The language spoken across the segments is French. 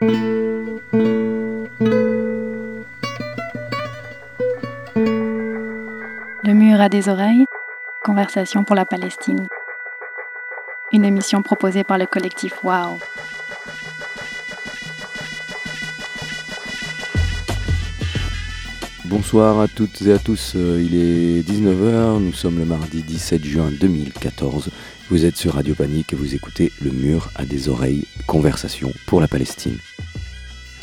Le mur a des oreilles, conversation pour la Palestine. Une émission proposée par le collectif Wow. Bonsoir à toutes et à tous, euh, il est 19h, nous sommes le mardi 17 juin 2014. Vous êtes sur Radio Panique et vous écoutez Le mur à des oreilles, conversation pour la Palestine.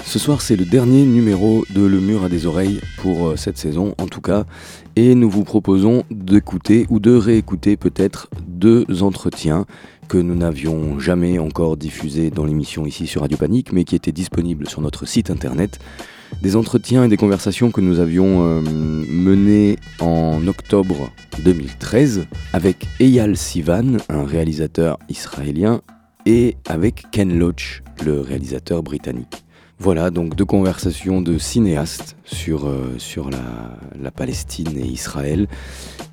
Ce soir, c'est le dernier numéro de Le Mur à des oreilles pour euh, cette saison, en tout cas, et nous vous proposons d'écouter ou de réécouter peut-être deux entretiens que nous n'avions jamais encore diffusés dans l'émission ici sur Radio Panique, mais qui étaient disponibles sur notre site internet. Des entretiens et des conversations que nous avions euh, menés en octobre 2013 avec Eyal Sivan, un réalisateur israélien, et avec Ken Loach, le réalisateur britannique. Voilà donc deux conversations de cinéastes sur, euh, sur la, Palestine et Israël.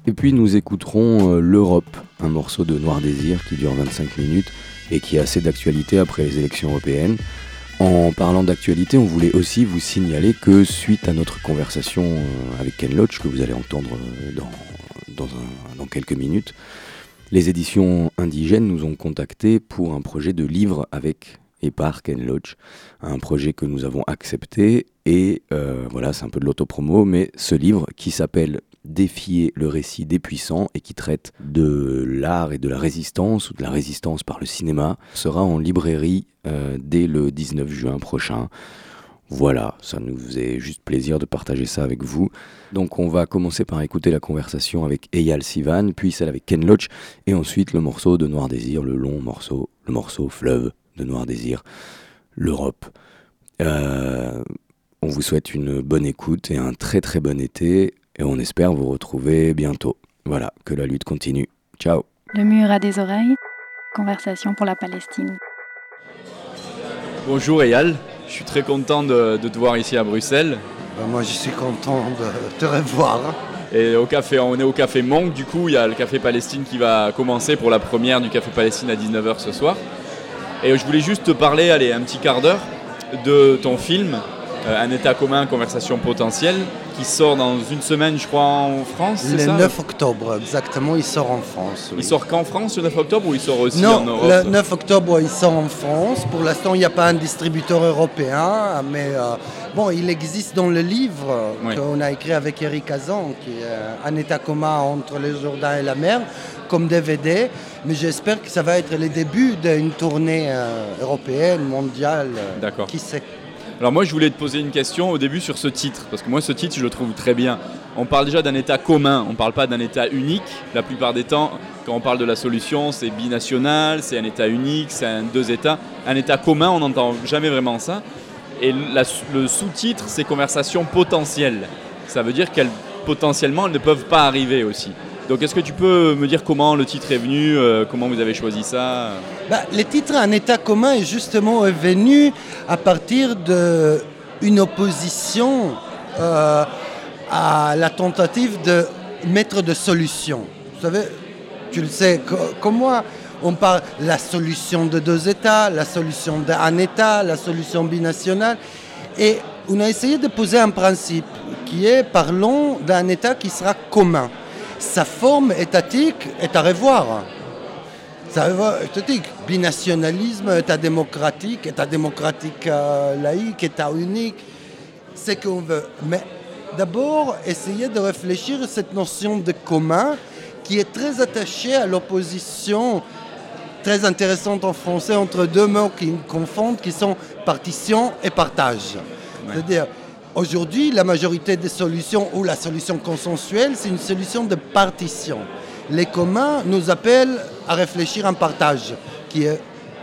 Et puis nous écouterons euh, L'Europe, un morceau de Noir Désir qui dure 25 minutes et qui a assez d'actualité après les élections européennes. En parlant d'actualité, on voulait aussi vous signaler que suite à notre conversation euh, avec Ken Loach, que vous allez entendre dans, dans quelques minutes, les éditions indigènes nous ont contactés pour un projet de livre avec et par Ken Loach, un projet que nous avons accepté. Et euh, voilà, c'est un peu de l'autopromo, mais ce livre qui s'appelle Défier le récit des puissants et qui traite de l'art et de la résistance ou de la résistance par le cinéma sera en librairie euh, dès le 19 juin prochain. Voilà, ça nous faisait juste plaisir de partager ça avec vous. Donc on va commencer par écouter la conversation avec Eyal Sivan, puis celle avec Ken Loach, et ensuite le morceau de Noir Désir, le long morceau, le morceau Fleuve de Noir Désir, l'Europe. Euh, on vous souhaite une bonne écoute et un très très bon été et on espère vous retrouver bientôt. Voilà, que la lutte continue. Ciao. Le mur a des oreilles, conversation pour la Palestine. Bonjour Eyal, je suis très content de, de te voir ici à Bruxelles. Ben moi je suis content de te revoir. Et au café, on est au café Monk, du coup il y a le café Palestine qui va commencer pour la première du café Palestine à 19h ce soir. Et je voulais juste te parler, allez, un petit quart d'heure de ton film, euh, Un état commun, conversation potentielle, qui sort dans une semaine, je crois, en France. Le ça 9 octobre, exactement, il sort en France. Il sort qu'en France le 9 octobre ou il sort aussi non, en Europe le 9 octobre, il sort en France. Pour l'instant, il n'y a pas un distributeur européen, mais euh, bon, il existe dans le livre Oui. qu'on a écrit avec Eric Azan, qui est euh, Un état commun entre le Jourdain et la mer, comme DVD. Mais j'espère que ça va être le début d'une tournée euh, européenne, mondiale. euh, D'accord. Qui sait Alors moi je voulais te poser une question au début sur ce titre, parce que moi ce titre je le trouve très bien. On parle déjà d'un état commun, on ne parle pas d'un état unique. La plupart des temps, quand on parle de la solution, c'est binational, c'est un état unique, c'est un deux états. Un état commun, on n'entend jamais vraiment ça. Et la- le sous-titre, c'est conversation potentielle. Ça veut dire qu'elles potentiellement elles ne peuvent pas arriver aussi. Donc est-ce que tu peux me dire comment le titre est venu, euh, comment vous avez choisi ça? Bah, le titre Un État commun est justement venu à partir d'une opposition euh, à la tentative de mettre de solutions. Vous savez, tu le sais co- comme moi, on parle de la solution de deux États, la solution d'un État, la solution binationale. Et on a essayé de poser un principe qui est parlons d'un État qui sera commun. Sa forme étatique est à revoir. Ça étatique, binationalisme, État démocratique, État démocratique euh, laïque, État unique, c'est qu'on veut. Mais d'abord, essayer de réfléchir à cette notion de commun qui est très attachée à l'opposition très intéressante en français entre deux mots qui confondent, qui sont partition et partage. C'est-à-dire, aujourd'hui, la majorité des solutions, ou la solution consensuelle, c'est une solution de partition. Les communs nous appellent à réfléchir en partage, qui est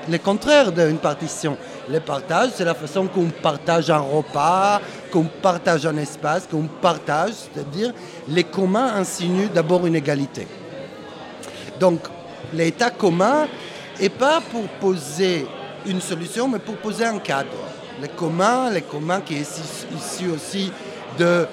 le contraire d'une partition. Le partage, c'est la façon qu'on partage un repas, qu'on partage un espace, qu'on partage, c'est-à-dire les communs insinuent d'abord une égalité. Donc, l'État commun n'est pas pour poser une solution, mais pour poser un cadre. Les communs, les communs qui est issu aussi de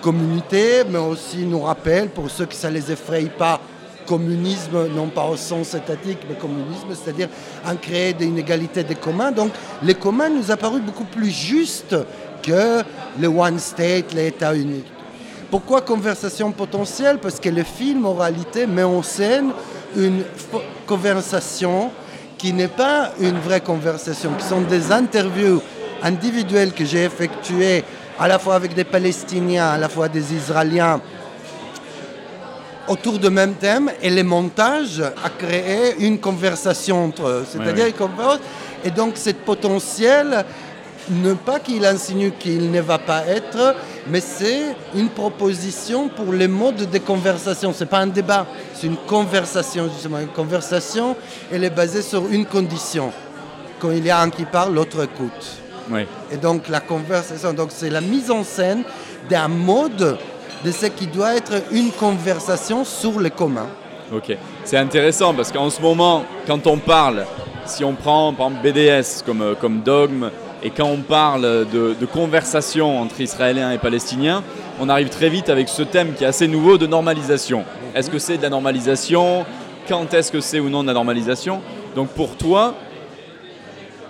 communautés, mais aussi nous rappelle, pour ceux que ça les effraie pas, communisme, non pas au sens étatique, mais communisme, c'est-à-dire en créer une égalité des communs. Donc les communs nous a paru beaucoup plus justes que le one state, l'État unique. Pourquoi conversation potentielle? Parce que le film, en réalité, met en scène une conversation qui n'est pas une vraie conversation, qui sont des interviews individuelles que j'ai effectuées à la fois avec des Palestiniens, à la fois des Israéliens, autour du même thème, et les montages a créé une conversation entre eux. C'est-à-dire, et donc, cette potentiel, ne pas qu'il insinue qu'il ne va pas être, mais c'est une proposition pour les modes de conversation. Ce n'est pas un débat, c'est une conversation, justement. Une conversation, elle est basée sur une condition. Quand il y a un qui parle, l'autre écoute. Et donc la conversation, donc c'est la mise en scène d'un mode de ce qui doit être une conversation sur le commun. Ok, c'est intéressant parce qu'en ce moment, quand on parle, si on prend par exemple BDS comme, euh, comme dogme, et quand on parle de, conversation entre Israéliens et Palestiniens, on arrive très vite avec ce thème qui est assez nouveau de normalisation. Est-ce que c'est de la normalisation? Quand est-ce que c'est ou non de la normalisation? Donc pour toi,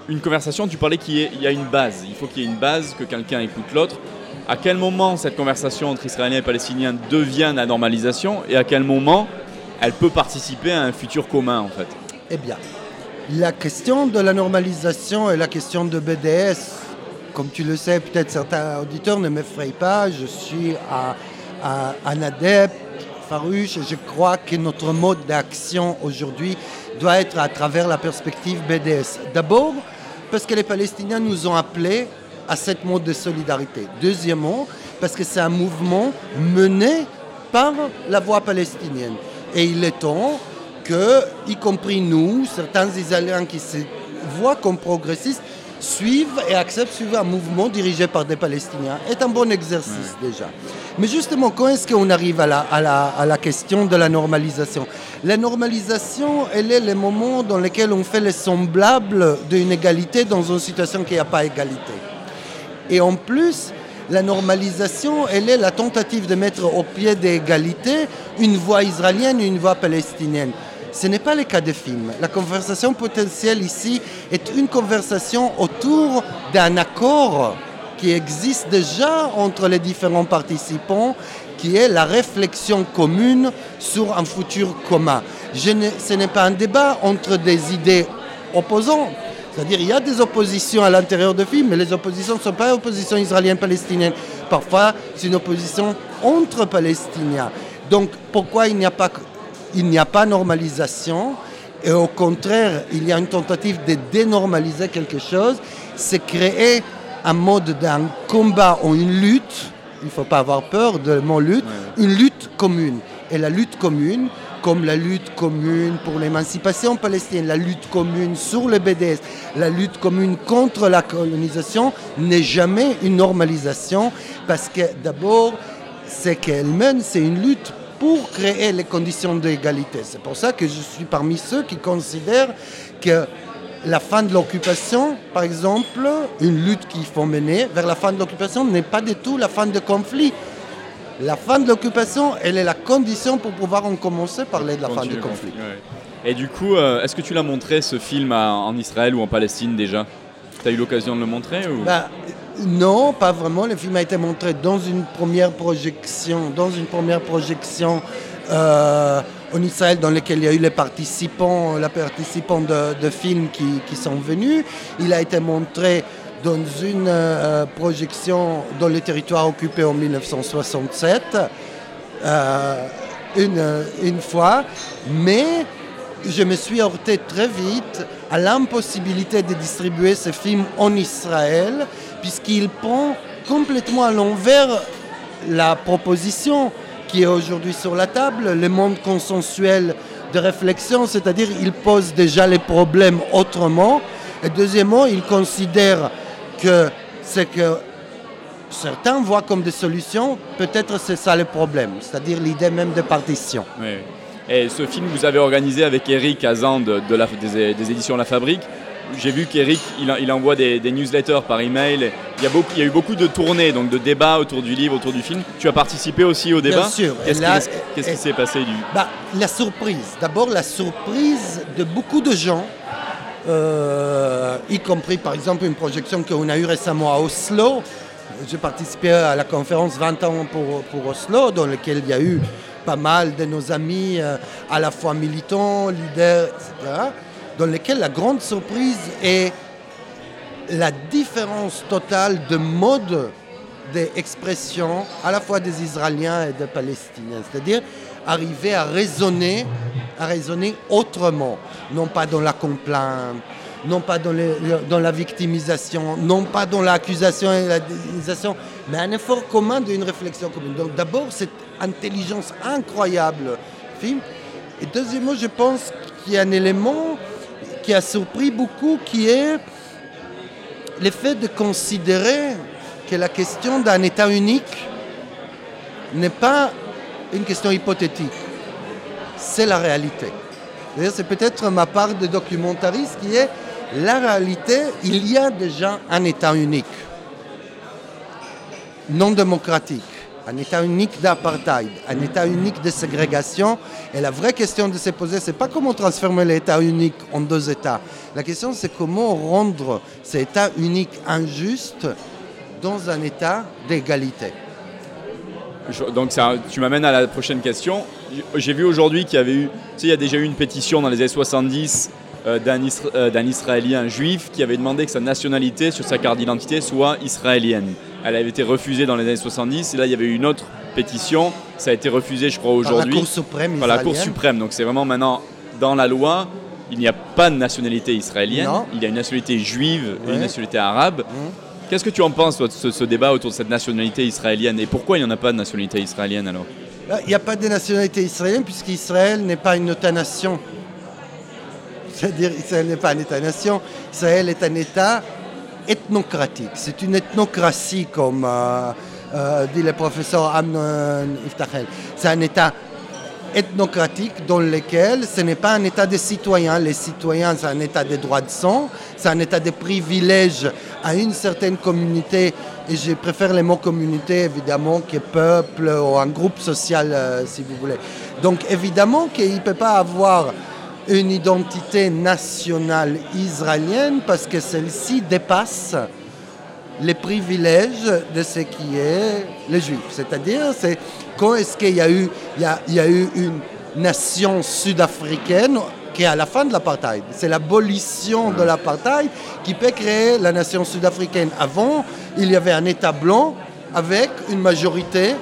une conversation, tu parlais qu'il y a une base. Il faut qu'il y ait une base, que quelqu'un écoute l'autre. À quel moment cette conversation entre Israéliens et Palestiniens devient la normalisation? Et à quel moment elle peut participer à un futur commun en fait? Eh bien, la question de la normalisation et la question de BDS, comme tu le sais, peut-être certains auditeurs ne m'effrayent pas. Je suis un adepte farouche et je crois que notre mode d'action aujourd'hui doit être à travers la perspective BDS. D'abord, parce que les Palestiniens nous ont appelés à cette mode de solidarité. Deuxièmement, parce que c'est un mouvement mené par la voix palestinienne. Et il est temps que, y compris nous, certains Israéliens qui se voient comme progressistes, suivent et acceptent suivre un mouvement dirigé par des Palestiniens. est un bon exercice déjà. Mais justement, quand est-ce qu'on arrive à la, à, la, à la, question de la normalisation? La normalisation, elle est le moment dans lequel on fait le semblable d'une égalité dans une situation qui n'a pas égalité. Et en plus, la normalisation, elle est la tentative de mettre au pied d'égalité une voix israélienne et une voix palestinienne. Ce n'est pas le cas de film. La conversation potentielle ici est une conversation autour d'un accord qui existe déjà entre les différents participants, qui est la réflexion commune sur un futur commun. ce n'est pas un débat entre des idées opposantes. C'est-à-dire il y a des oppositions à l'intérieur de film, mais les oppositions ne sont pas oppositions israéliennes-palestiniennes. Parfois, c'est une opposition entre Palestiniens. Donc pourquoi il n'y a pas il n'y a pas normalisation et au contraire, il y a une tentative de dénormaliser quelque chose, c'est créer un mode d'un combat ou une lutte, il ne faut pas avoir peur de mot lutte, une lutte commune. Et la lutte commune, comme la lutte commune pour l'émancipation palestinienne, la lutte commune sur le BDS, la lutte commune contre la colonisation, n'est jamais une normalisation parce que d'abord, ce qu'elle mène, c'est une lutte pour créer les conditions d'égalité. C'est pour ça que je suis parmi ceux qui considèrent que la fin de l'occupation, par exemple, une lutte qu'il faut mener vers la fin de l'occupation n'est pas du tout la fin de conflit. La fin de l'occupation, elle est la condition pour pouvoir en commencer à parler de la fin du conflit. Et du coup, euh, est-ce que tu l'as montré ce film en Israël ou en Palestine déjà? Tu as eu l'occasion de le montrer ou... Bah, non, pas vraiment. Le film a été montré dans une première projection, dans une première projection euh, en Israël dans laquelle il y a eu les participants, les participants de, films qui, sont venus. Il a été montré dans une euh, projection dans le territoire occupé en 1967, euh, une, une fois, mais je me suis heurté très vite à l'impossibilité de distribuer ce film en Israël puisqu'il prend complètement à l'envers la proposition qui est aujourd'hui sur la table, le monde consensuel de réflexion, c'est-à-dire il pose déjà les problèmes autrement. Et deuxièmement, il considère que ce que certains voient comme des solutions, peut-être c'est ça le problème, c'est-à-dire l'idée même de partition. Et ce film, vous avez organisé avec Eric Azan de, des, des, éditions La Fabrique. J'ai vu qu'Eric, il, il, envoie des, newsletters par email. Il y, a beaucoup, il y a eu beaucoup de tournées, donc de débats autour du livre, autour du film. Tu as participé aussi au débat Bien sûr. Qu'est-ce qui, s'est passé du... Bah, la surprise. D'abord, la surprise de beaucoup de gens, euh, y compris par exemple une projection qu'on a eue récemment à Oslo. J'ai participé à la conférence 20 ans pour, pour Oslo, dans laquelle il y a eu pas mal de nos amis, euh, à la fois militants, leaders, etc dans lesquels la grande surprise est la différence totale de mode d'expression à la fois des Israéliens et des Palestiniens. C'est-à-dire arriver à raisonner, à autrement, non pas dans la complainte, non pas dans, dans la victimisation, non pas dans l'accusation et la dénisation, mais un effort commun d'une réflexion commune. Donc d'abord, cette intelligence incroyable film. Et deuxièmement, je pense qu'il y a un élément qui a surpris beaucoup, qui est le fait de considérer que la question d'un État unique n'est pas une question hypothétique, c'est la réalité. C'est peut-être ma part de documentariste qui est la réalité, il y a déjà un État unique, non démocratique un État unique d'apartheid, un État unique de ségrégation. Et la vraie question de se poser, c'est pas comment transformer l'État unique en deux États. La question, c'est comment rendre cet État unique injuste dans un État d'égalité. Donc ça, tu m'amènes à la prochaine question. J'ai vu aujourd'hui qu'il y avait eu, tu sais, il y a déjà eu une pétition dans les années 70 euh, euh, d'un Israélien juif qui avait demandé que sa nationalité sur sa carte d'identité soit israélienne. Elle avait été refusée dans les années 70 et là il y avait eu une autre pétition. Ça a été refusé, je crois, aujourd'hui. Par la Cour suprême. Par la Cour suprême. Donc c'est vraiment maintenant dans la loi. Il n'y a pas de nationalité israélienne. Il y a une nationalité juive et une nationalité arabe. Mmh. Qu'est-ce que tu en penses, toi, de ce, débat autour de cette nationalité israélienne? Et pourquoi il n'y en a pas de nationalité israélienne alors? Il n'y a pas de nationalité israélienne puisqu'Israël n'est pas une État-nation. C'est-à-dire Israël n'est pas un État-nation, Israël est un État ethnocratique. C'est une ethnocratie, comme euh, euh, dit le professeur Amnon Iftachel. C'est un État ethnocratique dans lequel ce n'est pas un État des citoyens. Les citoyens, c'est un État des droits de sang, c'est un État de privilèges à une certaine communauté, et je préfère les mots communauté évidemment que peuple ou un groupe social, euh, si vous voulez. Donc évidemment qu'il ne peut pas avoir une identité nationale israélienne parce que celle-ci dépasse les privilèges de ce qui est les juifs. C'est-à-dire, c'est quand est-ce qu'il y a eu, il y a, eu une nation sud-africaine qui est à la fin de l'apartheid. C'est l'abolition de l'apartheid qui peut créer la nation sud-africaine. Avant, il y avait un État blanc avec une majorité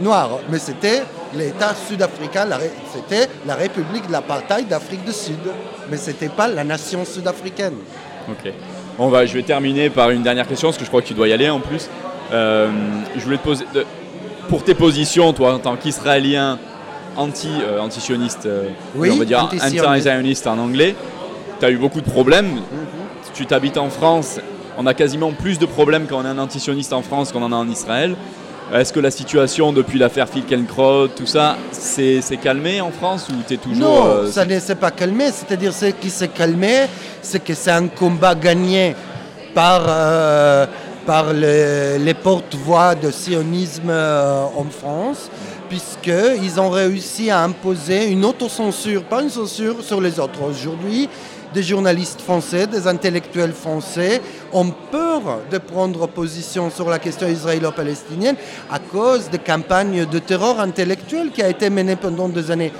noire, mais c'était l'État sud-africain, c'était la République de l'apartheid d'Afrique du Sud, mais ce n'était pas la nation sud-africaine. Ok. On va, je vais terminer par une dernière question, parce que je crois que tu dois y aller en plus. Euh, je voulais te poser, pour tes positions, toi, en tant qu'Israélien anti, euh, anti-sioniste, euh, on va dire anti-zioniste en anglais, tu as eu beaucoup de problèmes. Tu t'habites en France, on a quasiment plus de problèmes quand on est un anti-sioniste en France qu'on en a en Israël. Est-ce que la situation depuis l'affaire Filkenkraut, tout ça, s'est calmé en France ou tu es toujours... Non, euh, ça ne s'est pas calmé. C'est-à-dire ce qui s'est calmé, c'est que c'est un combat gagné par, euh, par les, porte-voix de sionisme euh, en France, puisqu'ils ont réussi à imposer une autocensure, pas une censure sur les autres. Aujourd'hui, des journalistes français, des intellectuels français ont peur de prendre position sur la question israélo-palestinienne à cause des campagnes de terreur intellectuel qui a été menée pendant des années.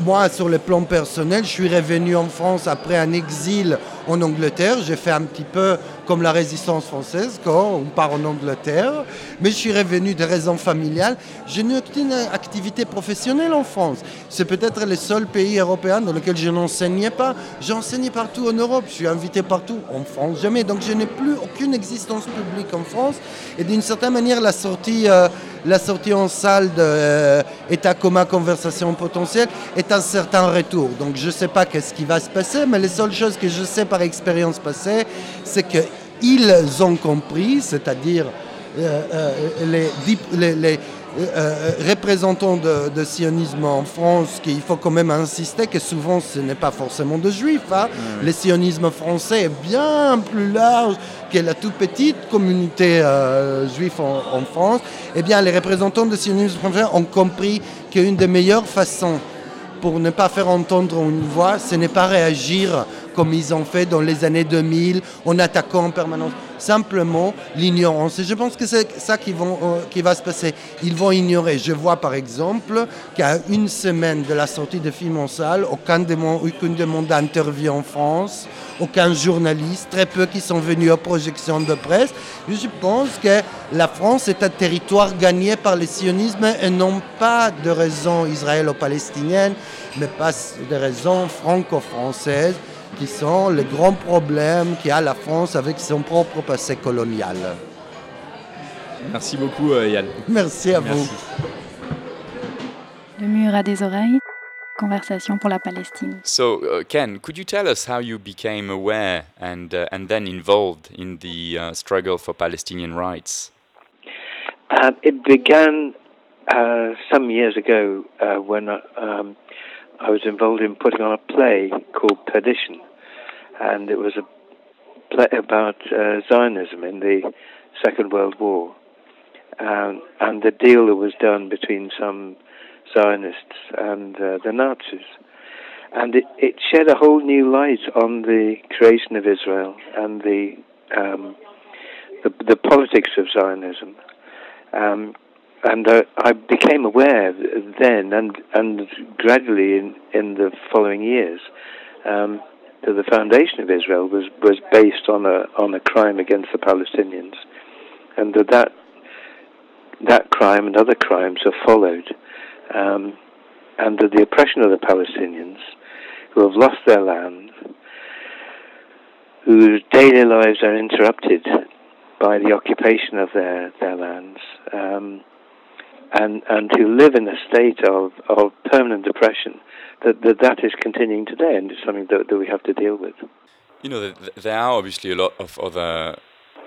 Moi, sur le plan personnel, je suis revenu en France après un exil en Angleterre. J'ai fait un petit peu comme la résistance française quand on part en Angleterre. Mais je suis revenu de raisons familiales. Je n'ai aucune activité professionnelle en France. C'est peut-être le seul pays européen dans lequel je n'enseignais pas. J'enseignais partout en Europe. Je suis invité partout. En France, jamais. Donc je n'ai plus aucune existence publique en France. Et d'une certaine manière, la sortie, euh, la sortie en salle de euh, État conversation potentielle est un certain retour. Donc je ne sais pas qu'est-ce qui va se passer, mais les seules choses que je sais par expérience passée, c'est qu'ils ont compris, c'est-à-dire euh, euh, les, représentants de, sionisme en France qu'il faut quand même insister que souvent ce n'est pas forcément de juifs. Hein. Le sionisme français est bien plus large que la toute petite communauté juive en, en, France. Eh bien, les représentants de sionisme français ont compris qu'une des meilleures façons pour ne pas faire entendre une voix, ce n'est pas réagir comme ils ont fait dans les années 2000 en attaquant en permanence. Simplement l'ignorance. Et je pense que c'est ça euh, qui va se passer. Ils vont ignorer. Je vois par exemple qu'à une semaine de la sortie de film en salle, aucun aucune demande d'interview en France, aucun journaliste, très peu qui sont venus aux projections de presse. Je pense que la France est un territoire gagné par le sionisme et non pas de raisons israélo-palestiniennes, mais pas de raisons franco-françaises qui sont les grands problèmes qu'a la France avec son propre passé colonial. Merci beaucoup euh, Yann. Merci à vous. Le mur a des oreilles. Conversation pour la Palestine. So, uh, Ken, could you tell us how you became aware and uh, and then involved in the uh, struggle for Palestinian rights? Um, it began uh, some years ago uh, when um, I was involved in putting on a play called Perdition, and it was a play about uh, Zionism in the Second World War, um, and the deal that was done between some Zionists and uh, the Nazis. And it, it, shed a whole new light on the creation of Israel and the um, the, the, politics of Zionism. Um, and uh, I became aware then, and and gradually in in the following years, um, that the foundation of Israel was was based on a on a crime against the Palestinians, and that that that crime and other crimes have followed, um, and that the oppression of the Palestinians, who have lost their land, whose daily lives are interrupted by the occupation of their their lands. Um, and, and to live in a state of, of permanent depression, that, that that is continuing today and it's something that, that we have to deal with. You know, there are obviously a lot of other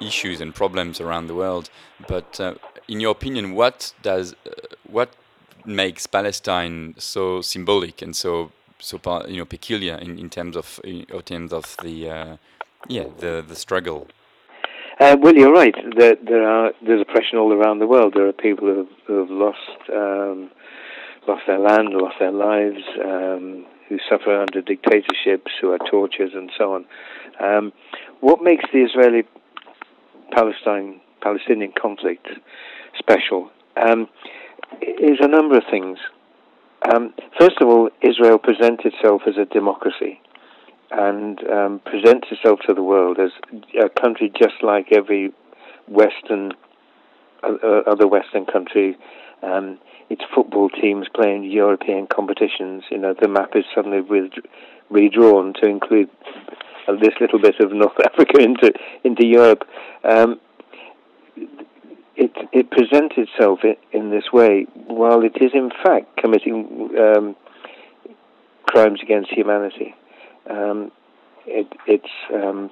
issues and problems around the world, but uh, in your opinion, what does uh, what makes Palestine so symbolic and so so you know peculiar in, in terms of in terms of the uh, yeah the the struggle uh, well, you're right. There, there, are there's oppression all around the world. There are people who have, who have lost um, lost their land, lost their lives, um, who suffer under dictatorships, who are tortured, and so on. Um, what makes the Israeli Palestine Palestinian conflict special um, is a number of things. Um, first of all, Israel presents itself as a democracy and um, presents itself to the world as a country just like every Western uh, other Western country. Um, its football teams playing European competitions. You know, the map is suddenly with, redrawn to include this little bit of North Africa into into Europe. Um, it it presents itself in, in, this way, while it is in fact committing um, crimes against humanity um, it, it's um,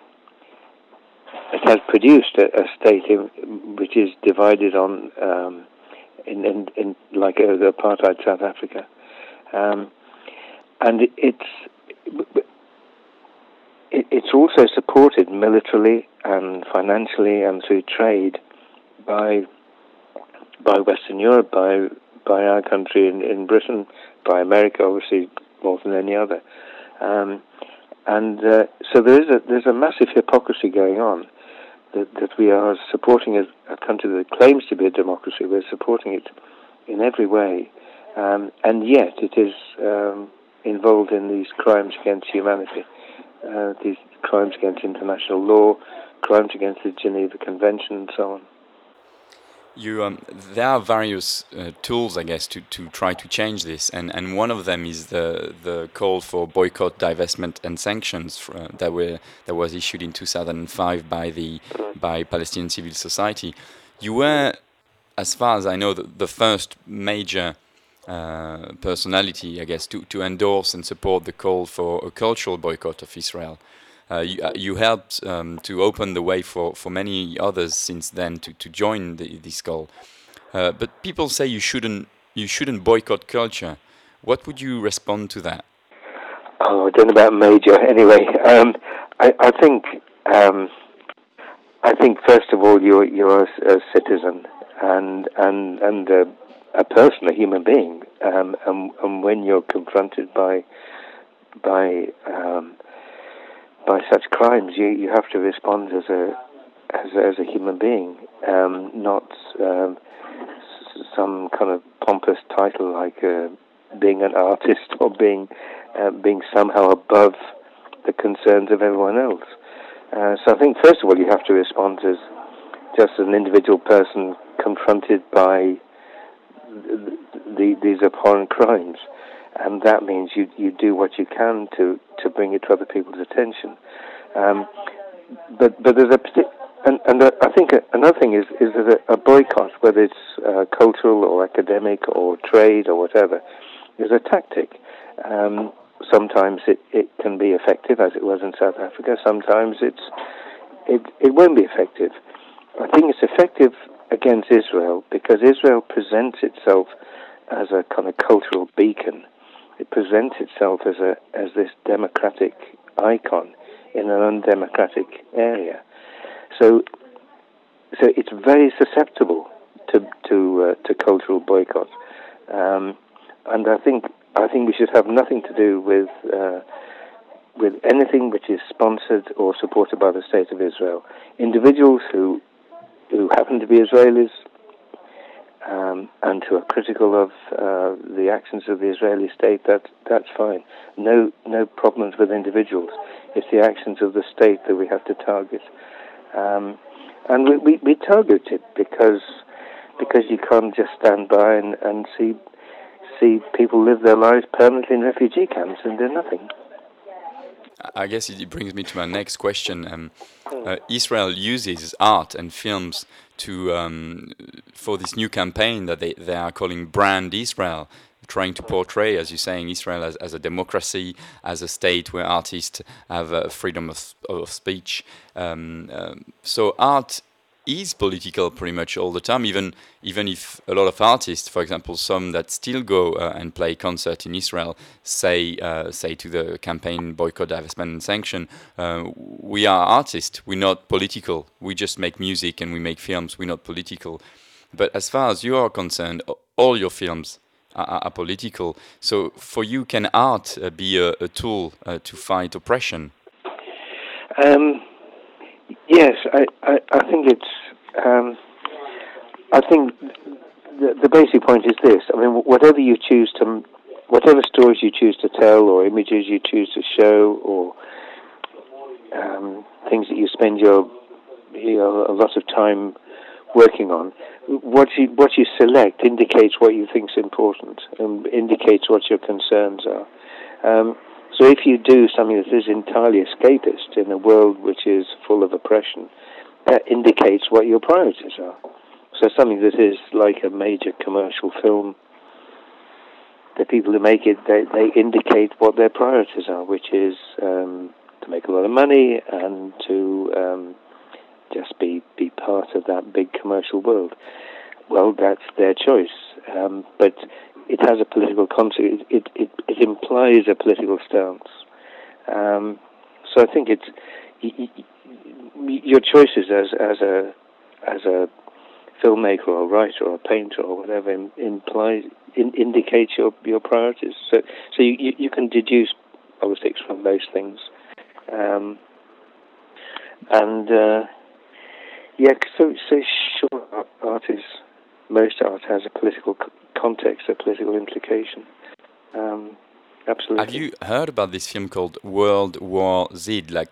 it has produced a, a state in, which is divided on um, in, in, in, like uh, the apartheid South Africa, um, and it's it, it's also supported militarily and financially and through trade by by Western Europe, by by our country in, in Britain, by America, obviously more than any other. Um, and uh, so there is a, there's a massive hypocrisy going on that, that we are supporting a, a, country that claims to be a democracy. We're supporting it in every way, um, and yet it is um, involved in these crimes against humanity, uh, these crimes against international law, crimes against the Geneva Convention, and so on. You, um, there are various uh, tools, I guess, to, to try to change this, and, and one of them is the the call for boycott, divestment, and sanctions uh, that were that was issued in 2005 by the by Palestinian civil society. You were, as far as I know, the, the first major uh, personality, I guess, to, to endorse and support the call for a cultural boycott of Israel. Uh, you, uh, you, helped um, to open the way for, for many others since then to, to join the, this goal. Uh, but people say you shouldn't you shouldn't boycott culture. What would you respond to that? Oh, I don't know about major. Anyway, um, I, I, think um, I think first of all you're you're a, a citizen and and and a, a, person, a human being, um, and, and when you're confronted by by um, by such crimes, you, you have to respond as a as as a human being, um, not um, some kind of pompous title like uh, being an artist or being uh, being somehow above the concerns of everyone else. Uh, so I think first of all you have to respond as just an individual person confronted by the, the, these abhorrent crimes, and that means you you do what you can to to bring it to other people's attention. Um, but but there's a and, and I think another thing is is that a, boycott, whether it's uh, cultural or academic or trade or whatever, is a tactic. Um, sometimes it, it can be effective, as it was in South Africa. Sometimes it's it it won't be effective. I think it's effective against Israel because Israel presents itself as a kind of cultural beacon. It presents itself as a as this democratic icon in an undemocratic area. So, so it's very susceptible to to uh, to cultural boycott, um, and I think I think we should have nothing to do with uh, with anything which is sponsored or supported by the state of Israel. Individuals who who happen to be Israelis um, and who are critical of uh, the actions of the Israeli state, that that's fine. No no problems with individuals. It's the actions of the state that we have to target. Um, and we, we, we target it because because you can't just stand by and, and see see people live their lives permanently in refugee camps and do nothing. I guess it brings me to my next question. Um, uh, Israel uses art and films to um, for this new campaign that they, they are calling Brand Israel, trying to portray, as you're saying, Israel as, as a democracy, as a state where artists have uh, freedom of, of speech. Um, um, so art is political pretty much all the time, even even if a lot of artists, for example, some that still go uh, and play concert in Israel, say uh, say to the campaign boycott, divestment, and sanction, uh, we are artists, we're not political. We just make music and we make films. We're not political. But as far as you are concerned, all your films are, are political. So for you, can art uh, be a, a tool uh, to fight oppression? Um, yes, I, I, I, think it's. Um, I think the, the basic point is this. I mean, whatever you choose to, whatever stories you choose to tell, or images you choose to show, or um, things that you spend your, your a lot of time working on, what you what you select indicates what you think is important and indicates what your concerns are. Um, so if you do something that is entirely escapist in a world which is full of oppression, that indicates what your priorities are. So something that is like a major commercial film, the people who make it, they, they indicate what their priorities are, which is um, to make a lot of money and to um, just be, be part of that big commercial world. Well, that's their choice. Um, but it has a political context. It, it, it implies a political stance. Um, so I think it's your choices as as a as a filmmaker or writer or painter or whatever implies in, indicates your your priorities. So so you, you can deduce politics from those things, um, and uh, yeah, so so sure, art is most art has a political context, a political implication. Um, absolutely. Have you heard about this film called World War Z, like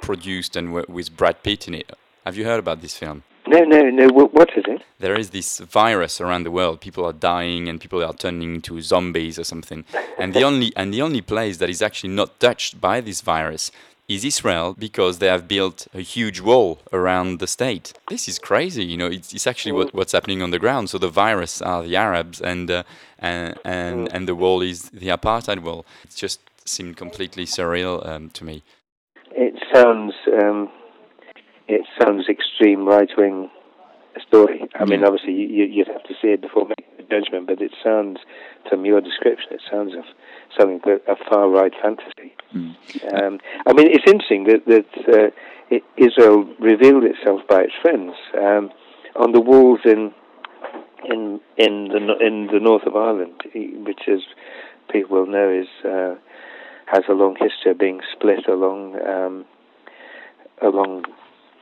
produced and with Brad Pitt in it? Have you heard about this film? No, no, no. What is it? There is this virus around the world. People are dying and people are turning into zombies or something. And the only and the only place that is actually not touched by this virus is Israel because they have built a huge wall around the state. This is crazy, you know. It's, it's actually what, what's happening on the ground. So the virus are the Arabs, and uh, and and, and the wall is the apartheid wall. It just seemed completely surreal um, to me. It sounds um, it sounds extreme right wing story. I mean, obviously, you, you'd have to see it before making a judgment, but it sounds, from your description, it sounds of something a far right fantasy. Mm. Um, I mean, it's interesting that that uh, Israel revealed itself by its friends um, on the walls in in in the in the north of Ireland, which, as people will know, is uh, has a long history of being split along um, along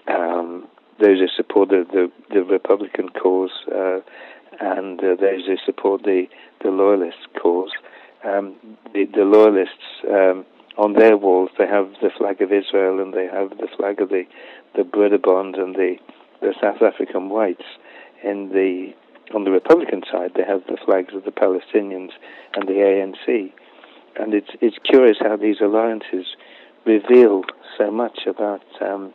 um, those who support the, the, the Republican cause uh, and uh, those who support the, the loyalist cause. Um, the, the loyalists, um, on their walls, they have the flag of Israel and they have the flag of the, the Broederbond and the, the South African whites. In the, on the Republican side, they have the flags of the Palestinians and the ANC. And it's, it's curious how these alliances reveal so much about um,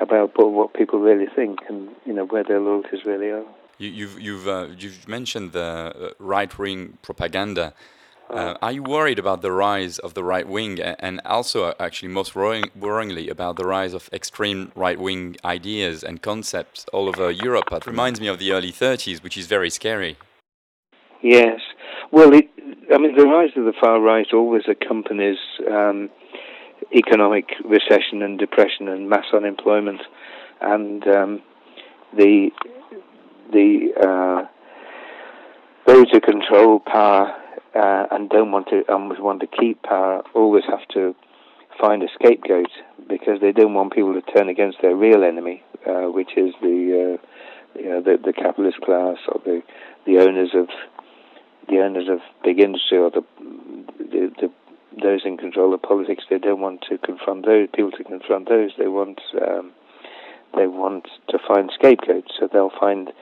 about what people really think and you know where their loyalties really are. You, have you've you've, uh, you've mentioned the uh, right wing propaganda. Uh, are you worried about the rise of the right wing, and also uh, actually most worrying, worryingly about the rise of extreme right wing ideas and concepts all over Europe? It reminds me of the early 30s, which is very scary. Yes, well, it, I mean, the rise of the far right always accompanies um, economic recession and depression and mass unemployment, and um, the the uh, those who control power uh, and don't want to almost want to keep power always have to find a scapegoat because they don't want people to turn against their real enemy, uh, which is the uh, you know the, the capitalist class or the the owners of the owners of big industry or the the, the those in control of politics, they don't want to confront those people to confront those. They want um, they want to find scapegoats, so they'll find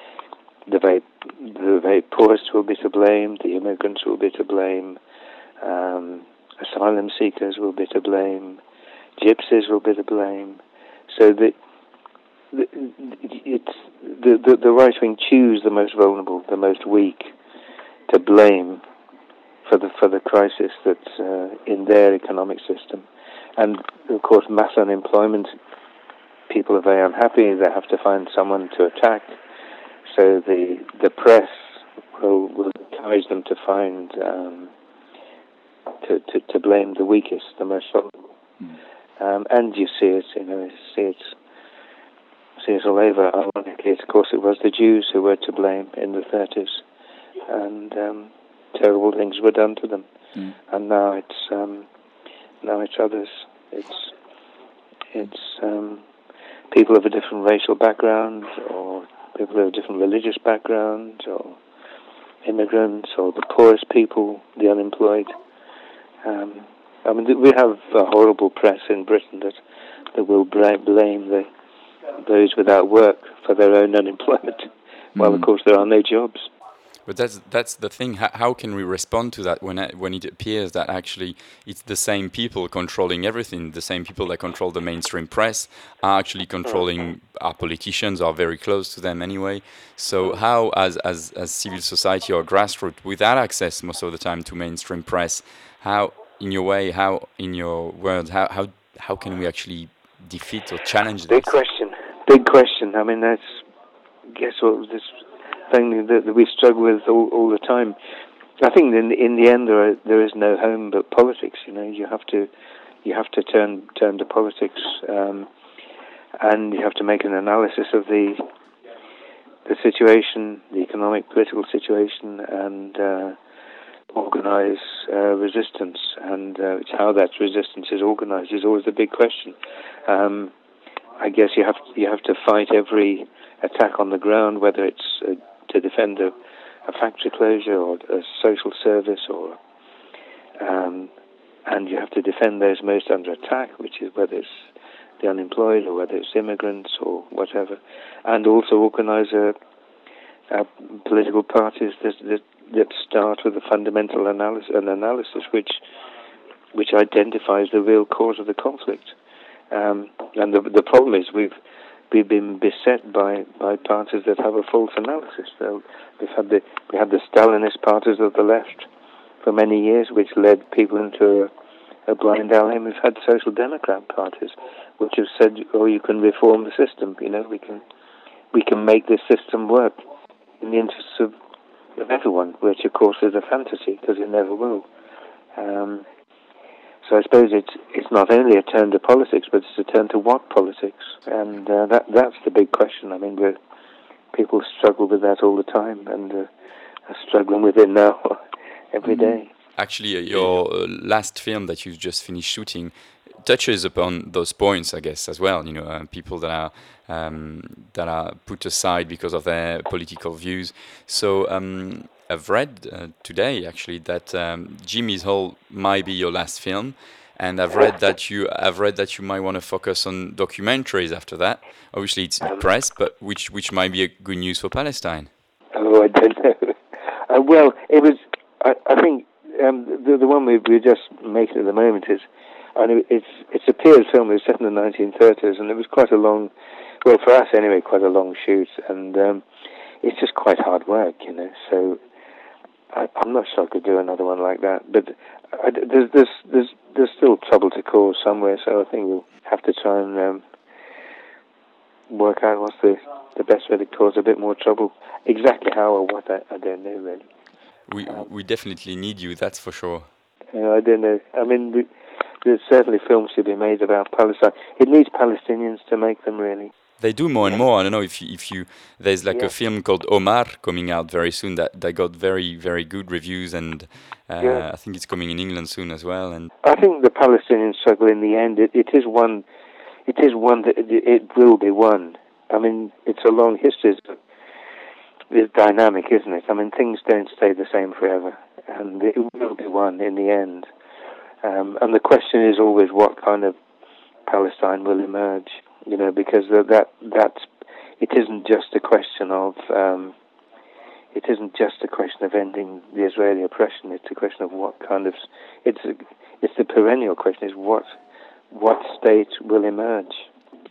the very the very poorest will be to blame, the immigrants will be to blame, um, asylum seekers will be to blame, gypsies will be to blame. So the, the it's the, the the right wing choose the most vulnerable, the most weak, to blame for the for the crisis that's uh, in their economic system, and of course mass unemployment. People are very unhappy. They have to find someone to attack, so the the press will, will encourage them to find um, to, to to blame the weakest, the most vulnerable, mm. um, and you see it. You know, see it see it all over. Ironically, of course, it was the Jews who were to blame in the 30s, and um, terrible things were done to them, mm. and now it's um, now it's others. It's it's um, people of a different racial background, or people of a different religious background, or immigrants, or the poorest people, the unemployed. Um, I mean, we have a horrible press in Britain that that will blame the those without work for their own unemployment, mm. while of hmm. course there are no jobs. But that's that's the thing. How, how can we respond to that when it, when it appears that actually it's the same people controlling everything, the same people that control the mainstream press are actually controlling our politicians, are very close to them anyway. So how, as as as civil society or grassroots, without access most of the time to mainstream press, how in your way, how in your words, how how how can we actually defeat or challenge this? Big question. Big question. I mean, that's guess what this thing that, we struggle with all, all the time. I think in in the end there are, there is no home but politics. You know, you have to you have to turn turn to politics, um, and you have to make an analysis of the the situation, the economic political situation, and uh, organize uh, resistance. And uh, how that resistance is organized is always the big question. Um, I guess you have you have to fight every attack on the ground, whether it's to defend a, a factory closure or a social service or um, and you have to defend those most under attack, which is whether it's the unemployed or whether it's immigrants or whatever, and also organise a, a political parties that, that, that start with a fundamental analysis, an analysis which which identifies the real cause of the conflict. Um, and the the problem is we've we've been beset by, by parties that have a false analysis. So we've had the we had the Stalinist parties of the left for many years, which led people into a, a blind alley. And we've had social democrat parties, which have said, "Oh, you can reform the system. You know, we can we can make this system work in the interests of, of everyone, which of course is a fantasy because it never will. Um, so I suppose it's it's not only a turn to politics, but it's a turn to what politics, and uh, that that's the big question. I mean, people struggle with that all the time, and uh, are struggling with it now every mm-hmm. Actually, uh, your uh, last film that you've just finished shooting touches upon those points, I guess, as well. You know, uh, people that are um, that are put aside because of their political views. So um, I've read uh, today actually that um, Jimmy's Hole might be your last film, and I've read that you I've read that you might want to focus on documentaries after that. Obviously, it's press, but which which might be a good news for Palestine. Oh, I don't know. Uh, well, it was. I, I think um, the the one we, we're just making at the moment is and it's it's a period film. It was set in the 1930s, and it was quite a long, well for us anyway, quite a long shoot, and um, it's just quite hard work, you know. So I, am not sure I could do another one like that, but I, there's there's there's there's still trouble to cause somewhere, so I think we'll have to try and um, work out what's the the best way to cause a bit more trouble. Exactly how or what I, I don't know really. We we definitely need you. That's for sure. Yeah, I don't know. I mean. We, there's certainly films to be made about Palestine. It needs Palestinians to make them, really. They do more and more. I don't know if you, if you there's like yeah. a film called Omar coming out very soon that, that got very very good reviews and uh, yeah. I think it's coming in England soon as well. And I think the Palestinian struggle in the end it, it is one it is one that it, it will be won. I mean it's a long history. It's dynamic, isn't it? I mean things don't stay the same forever, and it will be won in the end. Um, and the question is always what kind of Palestine will emerge, you know, because that that it isn't just a question of um, it isn't just a question of ending the Israeli oppression. It's a question of what kind of it's a, it's the perennial question is what what state will emerge.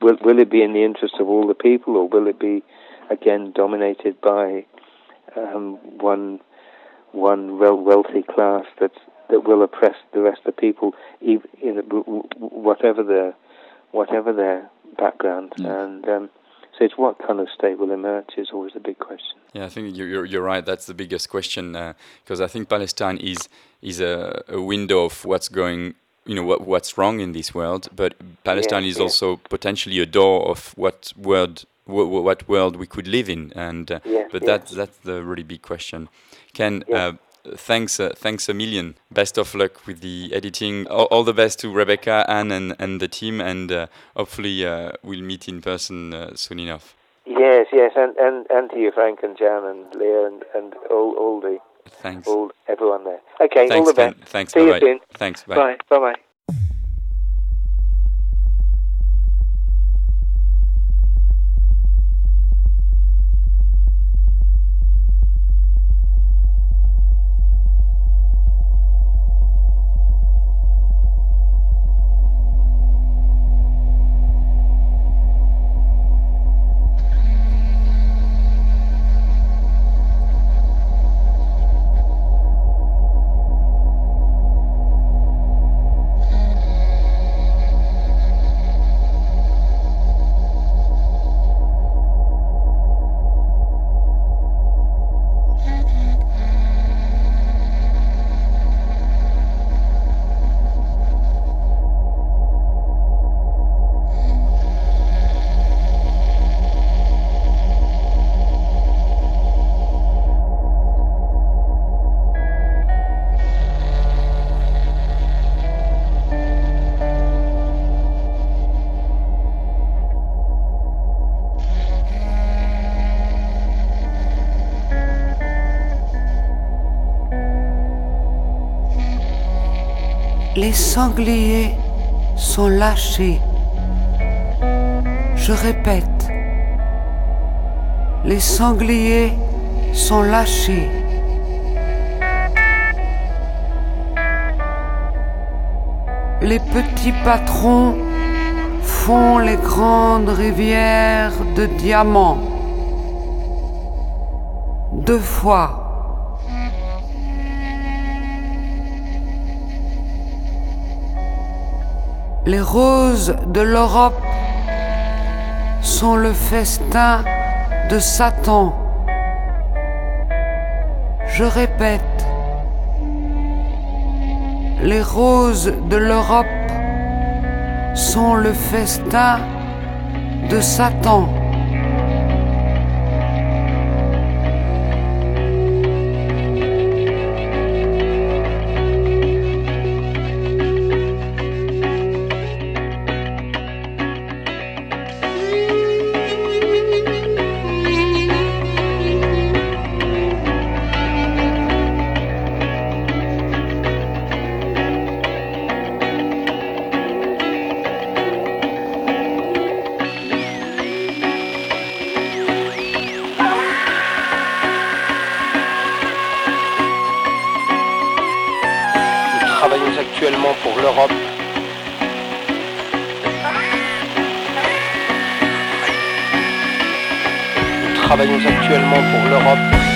Will will it be in the interest of all the people, or will it be again dominated by um, one one wealthy class that's that will oppress the rest of the people, even, you know, whatever their whatever their background. Yeah. And um, so it's what kind of state will emerge is always the big question. Yeah, I think you're you're right. That's the biggest question because uh, I think Palestine is is a, a window of what's going you know what what's wrong in this world but palestine is also potentially a door of what world what world we could live in and uh, but that's that's the really big question ken uh, thanks, uh, thanks a million. Best of luck with the editing. All, all the best to Rebecca, Anne, and, and the team, and uh, hopefully uh, we'll meet in person uh, soon enough. Yes, yes, and, and, and to you, Frank and Jan and Leah and, and all, all the thanks, all everyone there. Okay, thanks, all the best. Thanks. See bye you soon. Thanks. Bye. Bye. Bye. Bye. Les sangliers sont lâchés. Je répète, les sangliers sont lâchés. Les petits patrons font les grandes rivières de diamants. Deux fois. Les roses de l'Europe sont le festin de Satan. Je répète, les roses de l'Europe sont le festin de Satan. actuellement pour l'Europe. Nous travaillons actuellement pour l'Europe.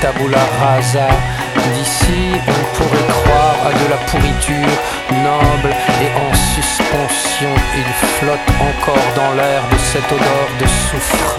tabula. D'ici, on pourrait croire à de la pourriture noble et en suspension. Il flotte encore dans l'air de cette odeur de soufre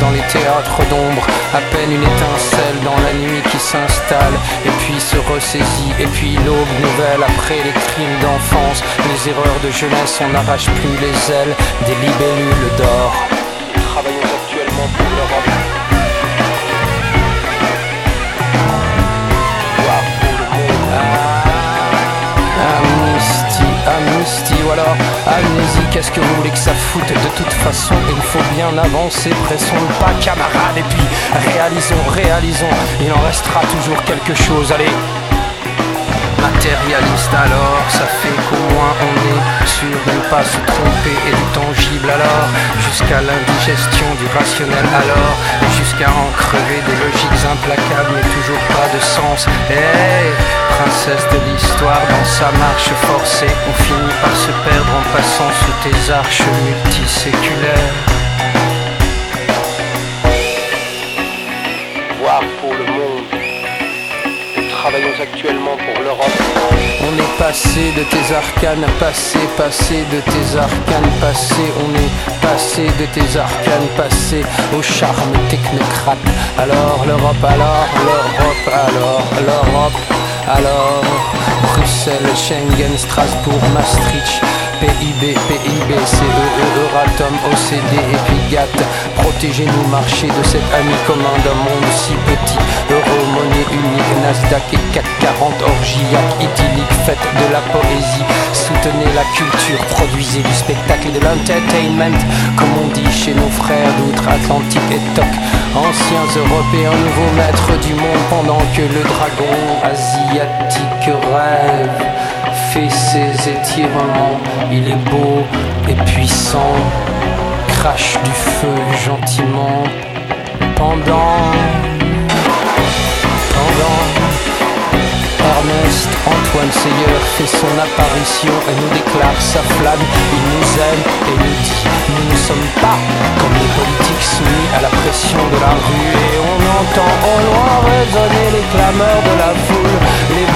dans les théâtres d'ombre, à peine une étincelle dans la nuit qui s'installe. Et puis se ressaisit, et puis l'aube nouvelle après les crimes d'enfance, les erreurs de jeunesse, on n'arrache plus les ailes. Des libellules d'or. Ou alors amnésie, qu'est-ce que vous voulez que ça foute De toute façon, il faut bien avancer, pressons le pas camarades, et puis réalisons, réalisons, il en restera toujours quelque chose, allez matérialiste alors ça fait qu'au moins on est sûr de ne pas se tromper et du tangible alors jusqu'à l'indigestion du rationnel alors jusqu'à en crever des logiques implacables mais toujours pas de sens. Hey, princesse de l'histoire dans sa marche forcée on finit par se perdre en passant sous tes arches multiséculaires actuellement pour l'Europe. On est passé de tes arcanes, passé, passé de tes arcanes, passé. On est passé de tes arcanes, passé au charme technocrate. Alors l'Europe, alors l'Europe, alors l'Europe, alors Bruxelles, Schengen, Strasbourg, Maastricht. PIB, PIB, CEE, Euratom, OCD GATT. Protégez-nous, marchez de cet ami commun d'un monde si petit. Euro, monnaie unique, Nasdaq et CAC 40, orgiaque, idyllique, faites de la poésie. Soutenez la culture, produisez du spectacle et de l'entertainment, comme on dit chez nos frères d'outre-Atlantique et TOC. Anciens Européens, nouveaux maîtres du monde, pendant que le dragon asiatique rêve fait ses étirements, il est beau et puissant, crache du feu gentiment pendant, pendant. Ernest Antoine Seyeur fait son apparition et nous déclare sa flamme. Il nous aime et nous dit Nous ne sommes pas comme les politiques soumis à la pression de la rue. Et on entend au loin résonner les clameurs de la foule, les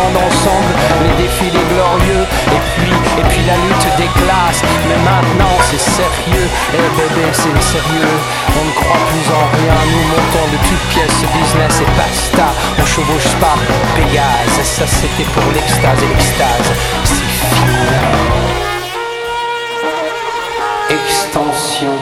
monde ensemble, les défilés glorieux, et puis, et puis la lutte des classes. Mais maintenant c'est sérieux, et bébé c'est sérieux. On ne croit plus en rien, nous montons de toutes pièces business et basta. On chevauche pas Pégase, ça c'était pour l'extase et l'extase, c'est fini. Extension.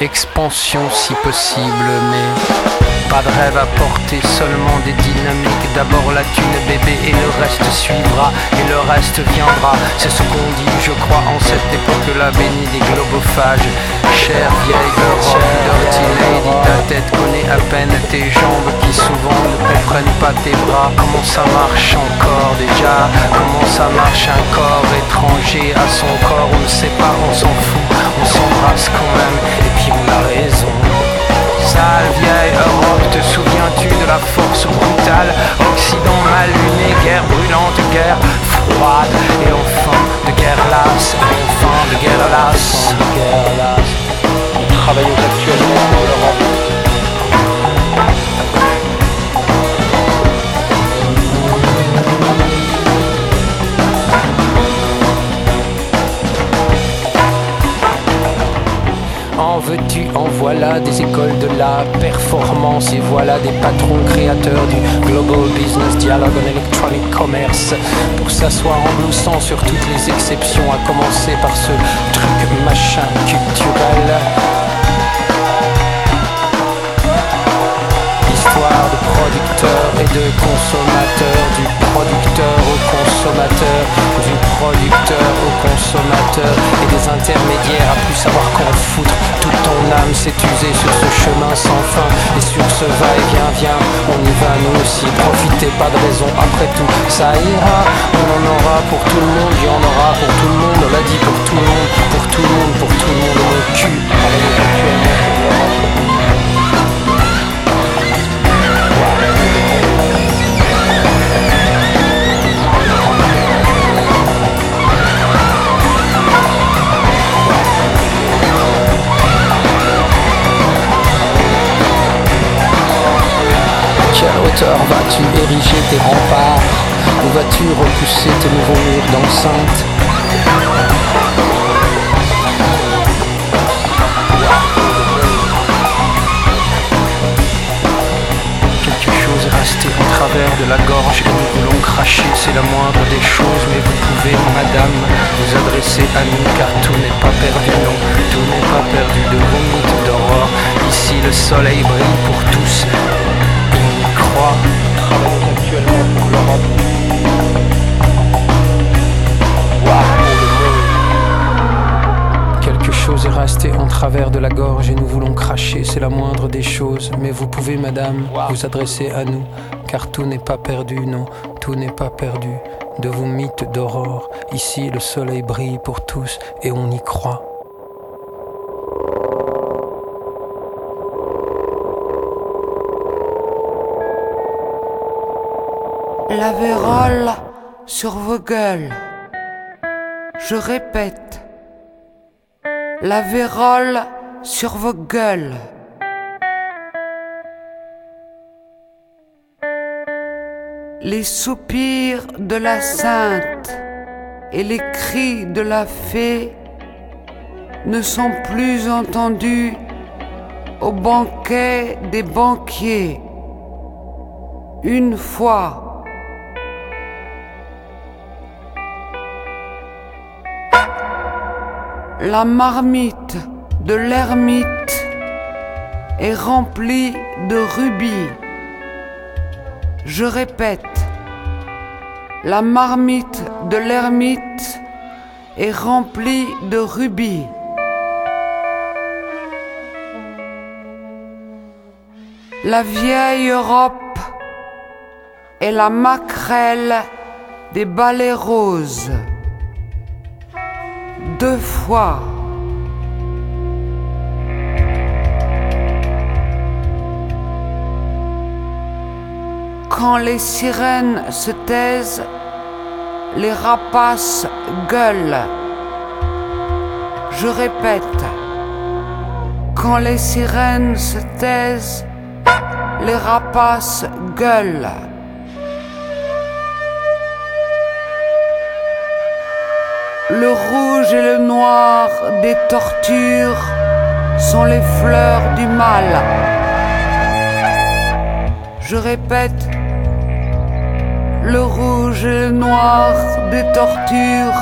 Expansion si possible, mais pas de rêve à porter, seulement des dynamiques. D'abord la thune bébé et le reste suivra et le reste viendra. C'est ce qu'on dit, je crois, en cette époque la bénie des globophages. Chère vieille Europe, dirty lady, ta tête connaît à peine tes jambes qui souvent ne comprennent pas tes bras. Comment ça marche encore déjà? Comment ça marche un corps étranger à son corps? On ne sait pas, on s'en fout, on s'embrasse quand même et puis on a raison sale vieille Europe, te souviens-tu de la force brutale? Occident mal luné, guerre brûlante, guerre froide Et enfin du Global Business Dialogue en Electronic Commerce pour s'asseoir en bloussant sur toutes les exceptions, à commencer par ce truc machin culturel. Histoire de producteurs et de consommateurs, du producteur au consommateur, producteur au consommateur et des intermédiaires à plus savoir qu'en foutre. Toute ton âme s'est usée sur ce chemin sans fin Et sur ce va-et-vient, viens, on y va nous aussi. Profitez, pas de raison, après tout, ça ira. On en aura pour tout le monde, il y en aura pour tout le monde. On l'a dit pour tout le monde, pour tout le monde, pour tout le monde. Mon cul, hauteur vas-tu ériger tes remparts Ou vas-tu repousser tes nouveaux murs d'enceinte Quelque chose est resté en travers de la gorge et nous voulons cracher, c'est la moindre des choses, mais vous pouvez, madame, vous adresser à nous car tout n'est pas perdu, non, tout n'est pas perdu de vos mythes d'aurore. Ici le soleil brille pour tous, Quelque chose est resté en travers de la gorge et nous voulons cracher, c'est la moindre des choses. Mais vous pouvez, madame, vous adresser à nous, car tout n'est pas perdu, non, tout n'est pas perdu. De vos mythes d'aurore, ici le soleil brille pour tous et on y croit. La vérole sur vos gueules. Je répète, la vérole sur vos gueules. Les soupirs de la sainte et les cris de la fée ne sont plus entendus au banquet des banquiers. Une fois, La marmite de l'ermite est remplie de rubis. Je répète, la marmite de l'ermite est remplie de rubis. La vieille Europe est la maquerelle des balais roses deux fois. Quand les sirènes se taisent, les rapaces gueulent. Je répète, quand les sirènes se taisent, les rapaces gueulent. Le rouge et le noir des tortures sont les fleurs du mal. Je répète, le rouge et le noir des tortures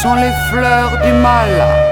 sont les fleurs du mal.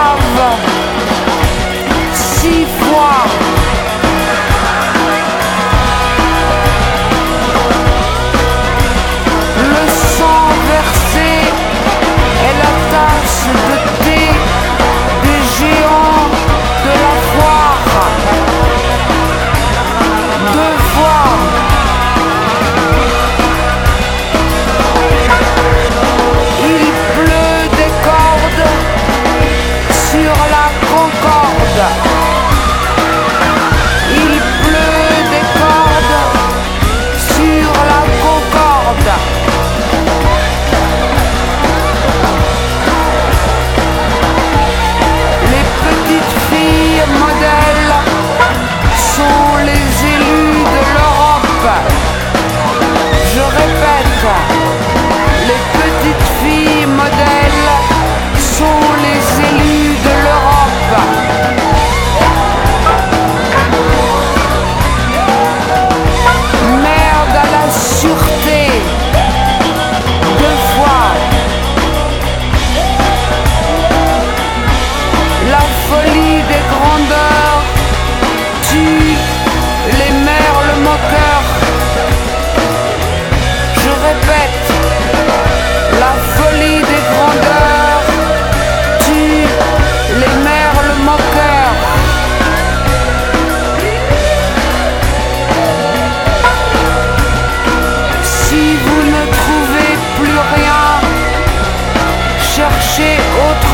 croire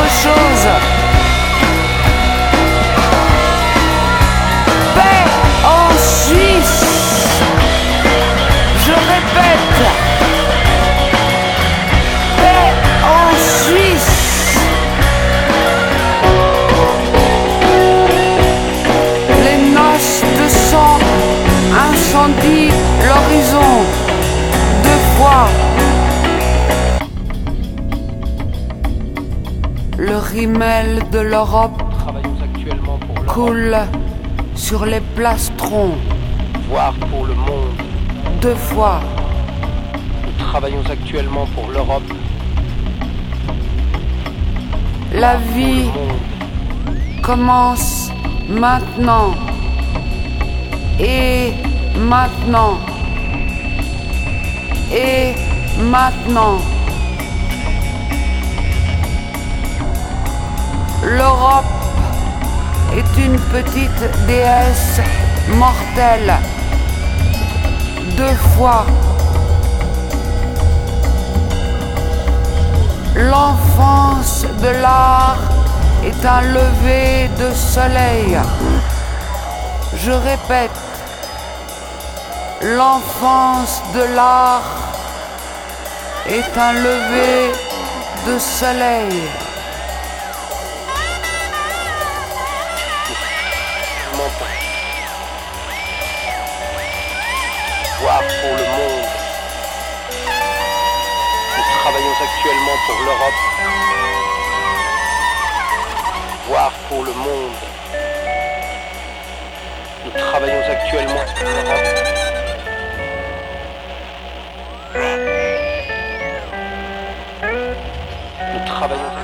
show. l'Europe coule sur les plastrons. Voir pour le monde. Deux fois. Nous travaillons actuellement pour l'Europe. La vie commence maintenant. Et maintenant. Et maintenant. L'Europe est une petite déesse mortelle. Deux fois. L'enfance de l'art est un lever de soleil. Je répète, l'enfance de l'art est un lever de soleil. l'Europe, voire pour le monde. Nous travaillons actuellement pour l'Europe. Nous travaillons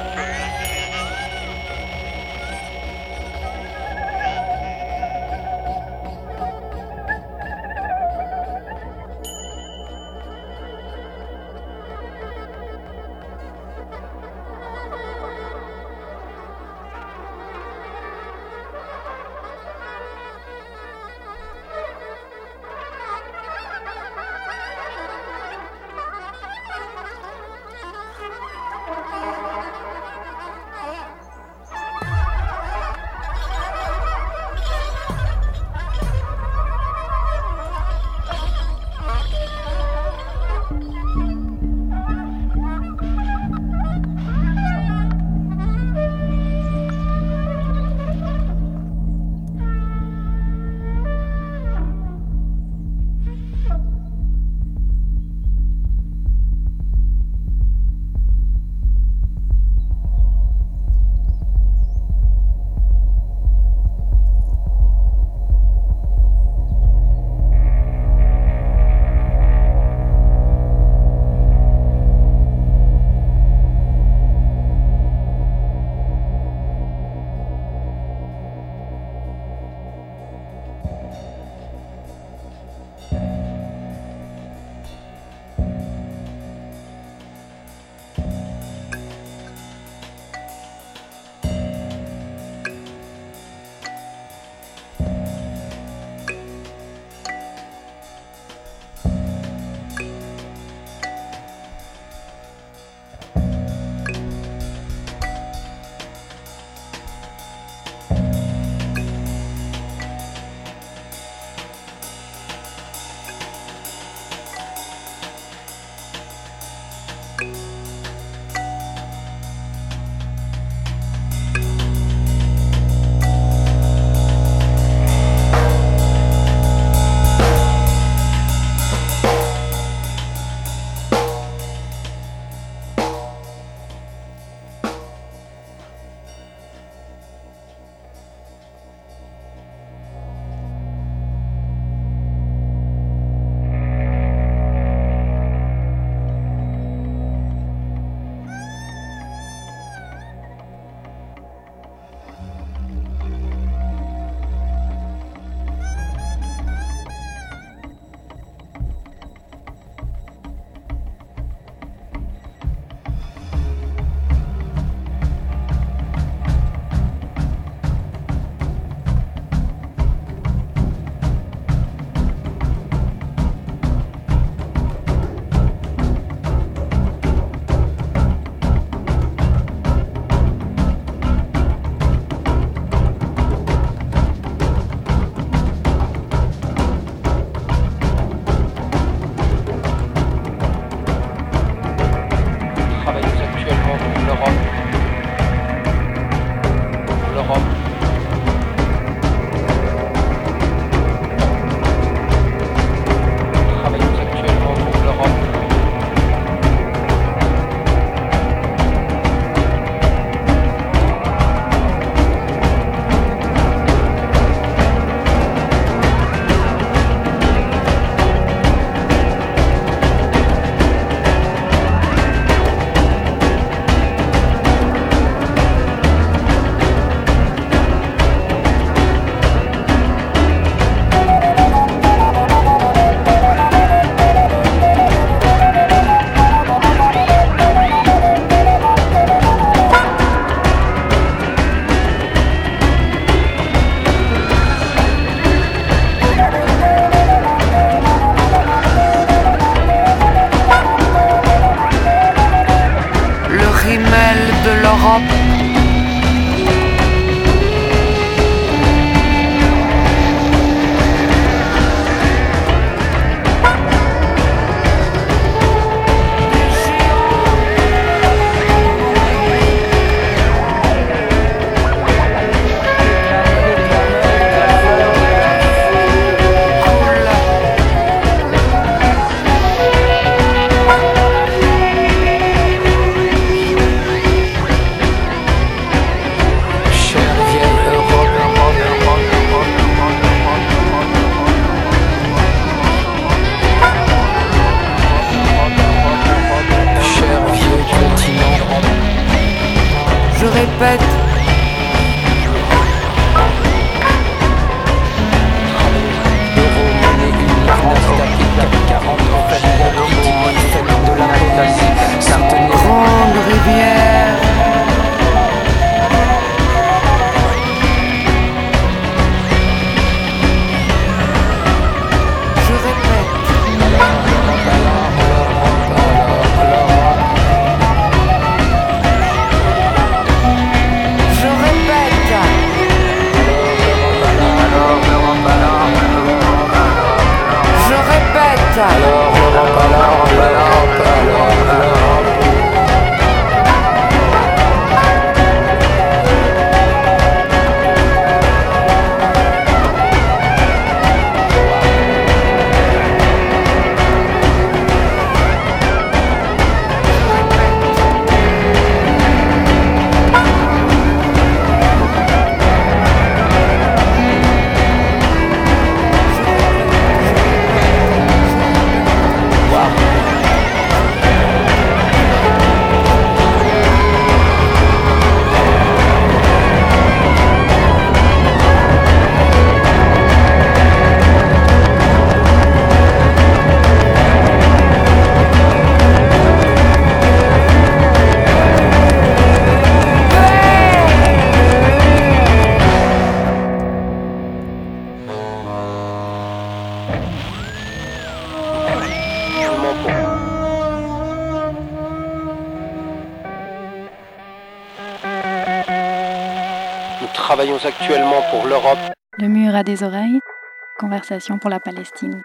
pour la Palestine.